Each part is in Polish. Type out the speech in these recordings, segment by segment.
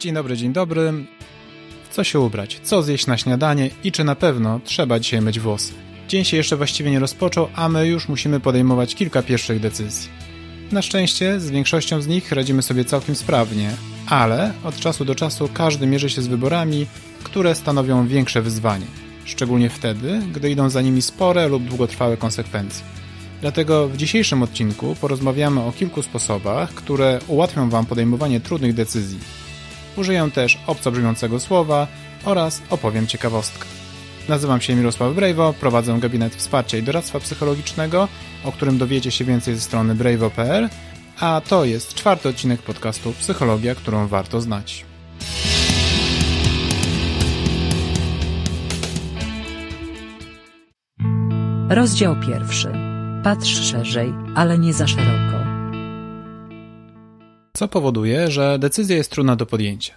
Dzień dobry, dzień dobry. Co się ubrać? Co zjeść na śniadanie? I czy na pewno trzeba dzisiaj myć włosy? Dzień się jeszcze właściwie nie rozpoczął, a my już musimy podejmować kilka pierwszych decyzji. Na szczęście z większością z nich radzimy sobie całkiem sprawnie, ale od czasu do czasu każdy mierzy się z wyborami, które stanowią większe wyzwanie, szczególnie wtedy, gdy idą za nimi spore lub długotrwałe konsekwencje. Dlatego w dzisiejszym odcinku porozmawiamy o kilku sposobach, które ułatwią Wam podejmowanie trudnych decyzji. Użyję też obco brzmiącego słowa oraz opowiem ciekawostkę. Nazywam się Mirosław Brejwo, prowadzę gabinet wsparcia i doradztwa psychologicznego, o którym dowiecie się więcej ze strony brejwo.pl, a to jest czwarty odcinek podcastu Psychologia, którą warto znać. Rozdział pierwszy. Patrz szerzej, ale nie za szeroko. Co powoduje, że decyzja jest trudna do podjęcia?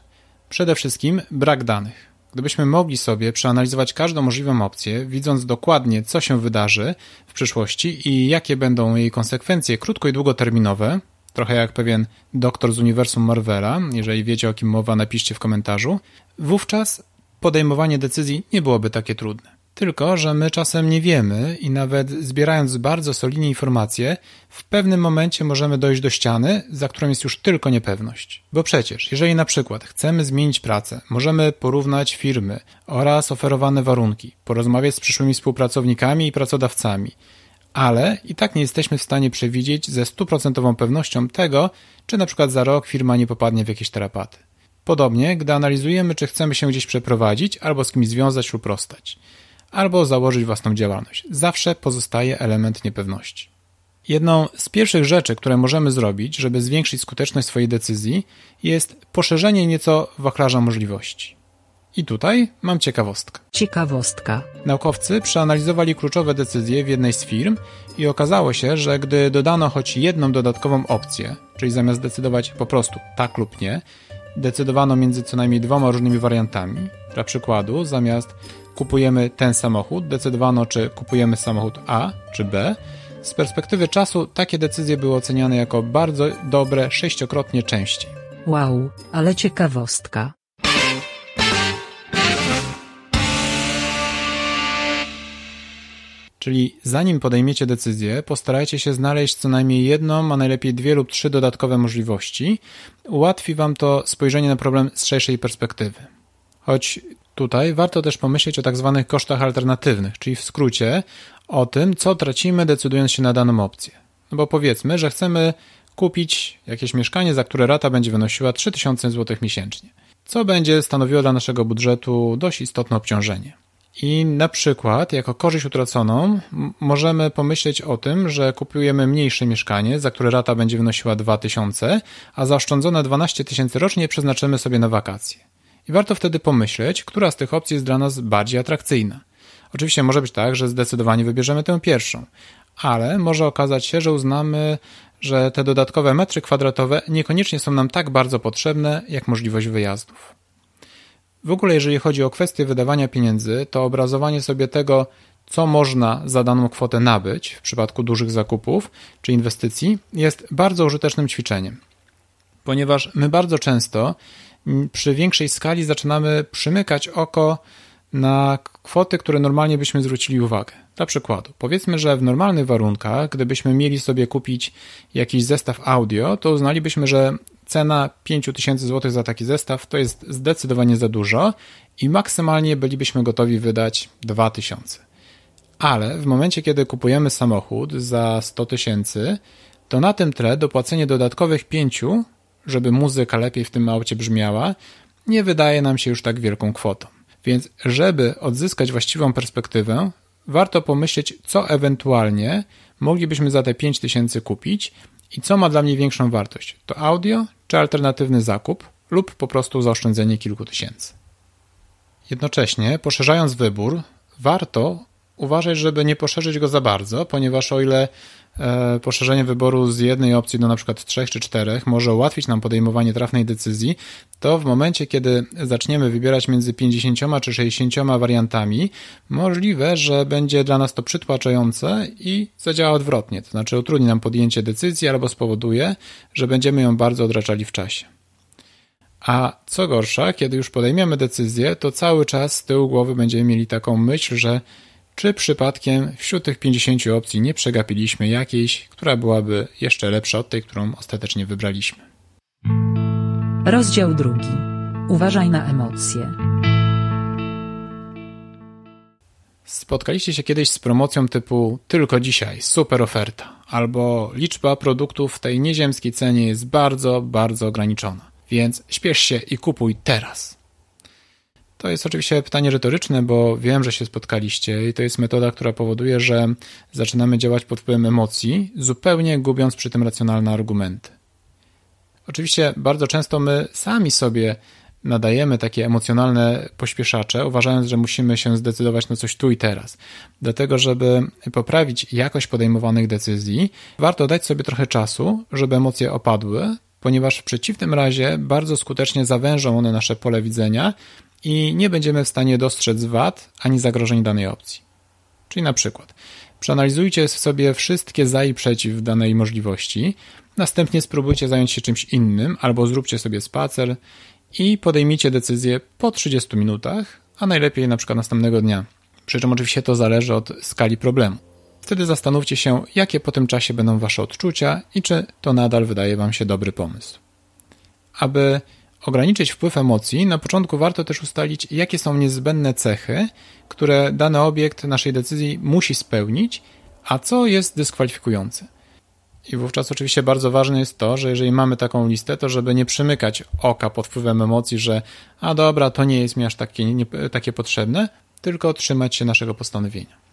Przede wszystkim brak danych. Gdybyśmy mogli sobie przeanalizować każdą możliwą opcję, widząc dokładnie, co się wydarzy w przyszłości i jakie będą jej konsekwencje krótko i długoterminowe, trochę jak pewien doktor z uniwersum Marvela, jeżeli wiecie o kim mowa, napiszcie w komentarzu, wówczas podejmowanie decyzji nie byłoby takie trudne. Tylko, że my czasem nie wiemy i nawet zbierając bardzo solidnie informacje, w pewnym momencie możemy dojść do ściany, za którą jest już tylko niepewność. Bo przecież, jeżeli na przykład chcemy zmienić pracę, możemy porównać firmy oraz oferowane warunki, porozmawiać z przyszłymi współpracownikami i pracodawcami, ale i tak nie jesteśmy w stanie przewidzieć ze stuprocentową pewnością tego, czy na przykład za rok firma nie popadnie w jakieś tarapaty. Podobnie, gdy analizujemy, czy chcemy się gdzieś przeprowadzić albo z kimś związać lub rozstać albo założyć własną działalność. Zawsze pozostaje element niepewności. Jedną z pierwszych rzeczy, które możemy zrobić, żeby zwiększyć skuteczność swojej decyzji, jest poszerzenie nieco wachlarza możliwości. I tutaj mam ciekawostkę. Ciekawostka. Naukowcy przeanalizowali kluczowe decyzje w jednej z firm i okazało się, że gdy dodano choć jedną dodatkową opcję, czyli zamiast decydować po prostu tak lub nie, decydowano między co najmniej dwoma różnymi wariantami. Dla przykładu, zamiast kupujemy ten samochód, decydowano czy kupujemy samochód A czy B. Z perspektywy czasu takie decyzje były oceniane jako bardzo dobre sześciokrotnie częściej. Wow, ale ciekawostka. Czyli zanim podejmiecie decyzję, postarajcie się znaleźć co najmniej jedną, a najlepiej dwie lub trzy dodatkowe możliwości. Ułatwi Wam to spojrzenie na problem z szerszej perspektywy. Choć tutaj warto też pomyśleć o tak zwanych kosztach alternatywnych, czyli w skrócie o tym, co tracimy decydując się na daną opcję. No bo powiedzmy, że chcemy kupić jakieś mieszkanie, za które rata będzie wynosiła 3000 zł miesięcznie, co będzie stanowiło dla naszego budżetu dość istotne obciążenie. I na przykład, jako korzyść utraconą, możemy pomyśleć o tym, że kupujemy mniejsze mieszkanie, za które rata będzie wynosiła 2000, a zaoszczędzone 12 tysięcy rocznie przeznaczymy sobie na wakacje. I warto wtedy pomyśleć, która z tych opcji jest dla nas bardziej atrakcyjna. Oczywiście może być tak, że zdecydowanie wybierzemy tę pierwszą, ale może okazać się, że uznamy, że te dodatkowe metry kwadratowe niekoniecznie są nam tak bardzo potrzebne, jak możliwość wyjazdów. W ogóle, jeżeli chodzi o kwestię wydawania pieniędzy, to obrazowanie sobie tego, co można za daną kwotę nabyć w przypadku dużych zakupów czy inwestycji, jest bardzo użytecznym ćwiczeniem. Ponieważ my bardzo często przy większej skali zaczynamy przymykać oko na kwoty, które normalnie byśmy zwrócili uwagę. Dla przykładu, powiedzmy, że w normalnych warunkach, gdybyśmy mieli sobie kupić jakiś zestaw audio, to uznalibyśmy, że cena 5000 zł za taki zestaw to jest zdecydowanie za dużo i maksymalnie bylibyśmy gotowi wydać 2000. Ale w momencie, kiedy kupujemy samochód za 100 tysięcy, to na tym tle dopłacenie dodatkowych 5, żeby muzyka lepiej w tym aucie brzmiała, nie wydaje nam się już tak wielką kwotą. Więc, żeby odzyskać właściwą perspektywę, warto pomyśleć, co ewentualnie moglibyśmy za te 5000 kupić i co ma dla mnie większą wartość? To audio czy alternatywny zakup lub po prostu zaoszczędzenie kilku tysięcy. Jednocześnie, poszerzając wybór, warto uważać, żeby nie poszerzyć go za bardzo, ponieważ o ile poszerzenie wyboru z jednej opcji do na przykład trzech czy czterech może ułatwić nam podejmowanie trafnej decyzji, to w momencie, kiedy zaczniemy wybierać między 50 czy 60 wariantami, możliwe, że będzie dla nas to przytłaczające i zadziała odwrotnie, to znaczy utrudni nam podjęcie decyzji albo spowoduje, że będziemy ją bardzo odraczali w czasie. A co gorsza, kiedy już podejmiemy decyzję, to cały czas z tyłu głowy będziemy mieli taką myśl, że czy przypadkiem wśród tych 50 opcji nie przegapiliśmy jakiejś, która byłaby jeszcze lepsza od tej, którą ostatecznie wybraliśmy. Rozdział drugi. Uważaj na emocje. Spotkaliście się kiedyś z promocją typu tylko dzisiaj, super oferta, albo liczba produktów w tej nieziemskiej cenie jest bardzo, bardzo ograniczona, więc śpiesz się i kupuj teraz. To jest oczywiście pytanie retoryczne, bo wiem, że się spotkaliście i to jest metoda, która powoduje, że zaczynamy działać pod wpływem emocji, zupełnie gubiąc przy tym racjonalne argumenty. Oczywiście bardzo często my sami sobie nadajemy takie emocjonalne pośpieszacze, uważając, że musimy się zdecydować na coś tu i teraz. Dlatego, żeby poprawić jakość podejmowanych decyzji, warto dać sobie trochę czasu, żeby emocje opadły, ponieważ w przeciwnym razie bardzo skutecznie zawężą one nasze pole widzenia i nie będziemy w stanie dostrzec wad ani zagrożeń danej opcji. Czyli na przykład przeanalizujcie sobie wszystkie za i przeciw danej możliwości, następnie spróbujcie zająć się czymś innym albo zróbcie sobie spacer i podejmijcie decyzję po 30 minutach, a najlepiej na przykład następnego dnia. Przy czym oczywiście to zależy od skali problemu. Wtedy zastanówcie się, jakie po tym czasie będą Wasze odczucia i czy to nadal wydaje Wam się dobry pomysł. Aby ograniczyć wpływ emocji, na początku warto też ustalić, jakie są niezbędne cechy, które dany obiekt naszej decyzji musi spełnić, a co jest dyskwalifikujące. I wówczas oczywiście bardzo ważne jest to, że jeżeli mamy taką listę, to żeby nie przymykać oka pod wpływem emocji, że a dobra, to nie jest mi aż takie, nie, takie potrzebne, tylko trzymać się naszego postanowienia.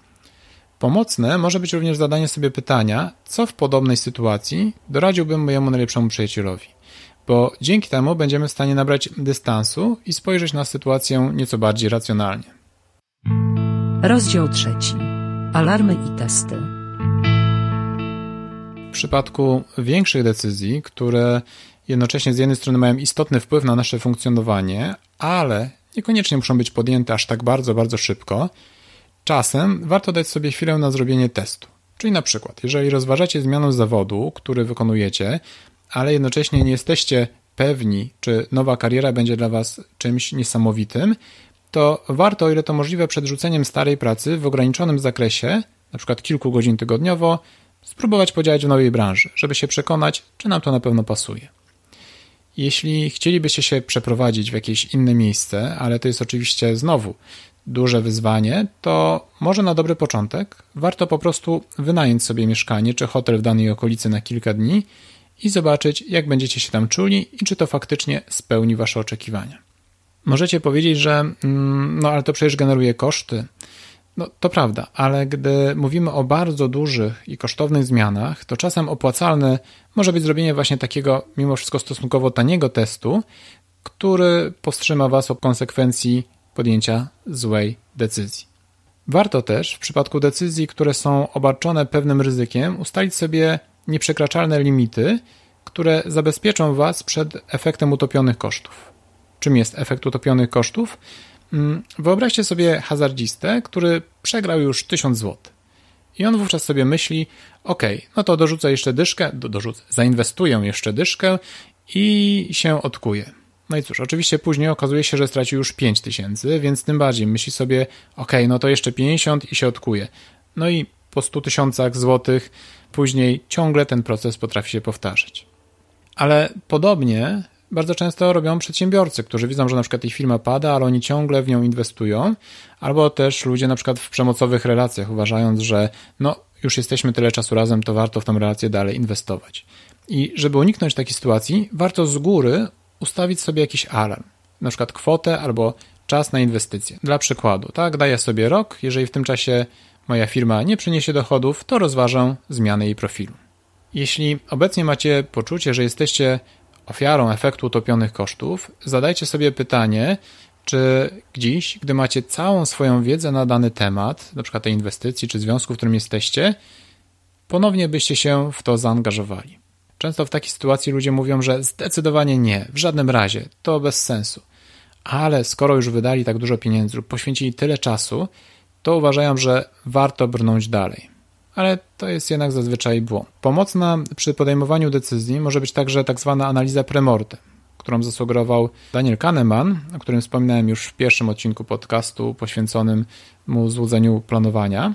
Pomocne może być również zadanie sobie pytania, co w podobnej sytuacji doradziłbym mojemu najlepszemu przyjacielowi, bo dzięki temu będziemy w stanie nabrać dystansu i spojrzeć na sytuację nieco bardziej racjonalnie. Rozdział trzeci. Alarmy i testy. W przypadku większych decyzji, które jednocześnie z jednej strony mają istotny wpływ na nasze funkcjonowanie, ale niekoniecznie muszą być podjęte aż tak bardzo, bardzo szybko, czasem warto dać sobie chwilę na zrobienie testu. Czyli na przykład, jeżeli rozważacie zmianę zawodu, który wykonujecie, ale jednocześnie nie jesteście pewni, czy nowa kariera będzie dla Was czymś niesamowitym, to warto, o ile to możliwe, przed rzuceniem starej pracy w ograniczonym zakresie, na przykład kilku godzin tygodniowo, spróbować podziałać w nowej branży, żeby się przekonać, czy nam to na pewno pasuje. Jeśli chcielibyście się przeprowadzić w jakieś inne miejsce, ale to jest oczywiście znowu duże wyzwanie, to może na dobry początek warto po prostu wynająć sobie mieszkanie czy hotel w danej okolicy na kilka dni i zobaczyć, jak będziecie się tam czuli i czy to faktycznie spełni Wasze oczekiwania. Możecie powiedzieć, że mm, no ale to przecież generuje koszty. No to prawda, ale gdy mówimy o bardzo dużych i kosztownych zmianach, to czasem opłacalne może być zrobienie właśnie takiego, mimo wszystko stosunkowo taniego testu, który powstrzyma Was od konsekwencji podjęcia złej decyzji. Warto też w przypadku decyzji, które są obarczone pewnym ryzykiem, ustalić sobie nieprzekraczalne limity, które zabezpieczą Was przed efektem utopionych kosztów. Czym jest efekt utopionych kosztów? Mm, wyobraźcie sobie hazardzistę, który przegrał już 1000 zł. I on wówczas sobie myśli, ok, no to dorzucę jeszcze dyszkę, do, dorzucę, zainwestuję jeszcze dyszkę i się odkuje. No i cóż, oczywiście później okazuje się, że stracił już 5000, więc tym bardziej myśli sobie, ok, no to jeszcze 50 i się odkuje. No i po 100 tysiącach złotych później ciągle ten proces potrafi się powtarzać. Ale podobnie bardzo często robią przedsiębiorcy, którzy widzą, że na przykład ich firma pada, ale oni ciągle w nią inwestują, albo też ludzie na przykład w przemocowych relacjach, uważając, że no już jesteśmy tyle czasu razem, to warto w tą relację dalej inwestować. I żeby uniknąć takiej sytuacji, warto z góry ustawić sobie jakiś alarm, na przykład kwotę albo czas na inwestycje. Dla przykładu, tak, daję sobie rok, jeżeli w tym czasie moja firma nie przyniesie dochodów, to rozważę zmianę jej profilu. Jeśli obecnie macie poczucie, że jesteście ofiarą efektu utopionych kosztów, zadajcie sobie pytanie, czy dziś, gdy macie całą swoją wiedzę na dany temat, na przykład tej inwestycji czy związku, w którym jesteście, ponownie byście się w to zaangażowali. Często w takiej sytuacji ludzie mówią, że zdecydowanie nie, w żadnym razie, to bez sensu. Ale skoro już wydali tak dużo pieniędzy poświęcili tyle czasu, to uważają, że warto brnąć dalej. Ale to jest jednak zazwyczaj błąd. Pomocna przy podejmowaniu decyzji może być także tak zwana analiza premortem. którą zasugerował Daniel Kahneman, o którym wspominałem już w pierwszym odcinku podcastu poświęconym mu złudzeniu planowania.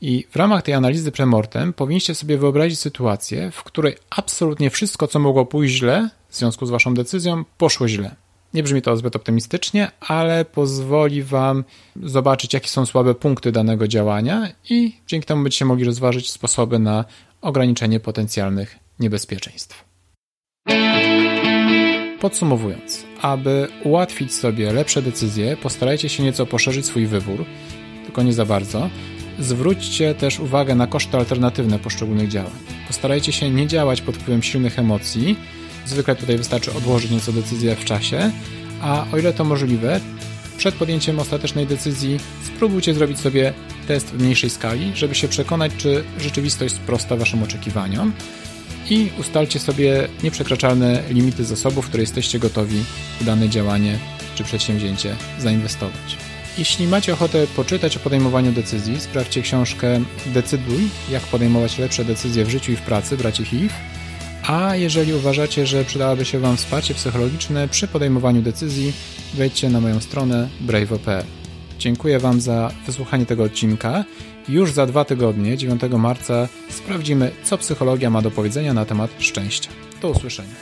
I w ramach tej analizy premortem powinniście sobie wyobrazić sytuację, w której absolutnie wszystko, co mogło pójść źle w związku z waszą decyzją, poszło źle. Nie brzmi to zbyt optymistycznie, ale pozwoli Wam zobaczyć, jakie są słabe punkty danego działania i dzięki temu będziecie mogli rozważyć sposoby na ograniczenie potencjalnych niebezpieczeństw. Podsumowując, aby ułatwić sobie lepsze decyzje, postarajcie się nieco poszerzyć swój wybór, tylko nie za bardzo. Zwróćcie też uwagę na koszty alternatywne poszczególnych działań. Postarajcie się nie działać pod wpływem silnych emocji, Zwykle tutaj wystarczy odłożyć nieco decyzję w czasie, a o ile to możliwe, przed podjęciem ostatecznej decyzji spróbujcie zrobić sobie test w mniejszej skali, żeby się przekonać, czy rzeczywistość sprosta Waszym oczekiwaniom i ustalcie sobie nieprzekraczalne limity zasobów, które jesteście gotowi w dane działanie czy przedsięwzięcie zainwestować. Jeśli macie ochotę poczytać o podejmowaniu decyzji, sprawdźcie książkę Decyduj, jak podejmować lepsze decyzje w życiu i w pracy braci Heath a jeżeli uważacie, że przydałoby się Wam wsparcie psychologiczne przy podejmowaniu decyzji, wejdźcie na moją stronę brave.pl. Dziękuję Wam za wysłuchanie tego odcinka. Już za dwa tygodnie, 9 marca, sprawdzimy, co psychologia ma do powiedzenia na temat szczęścia. Do usłyszenia.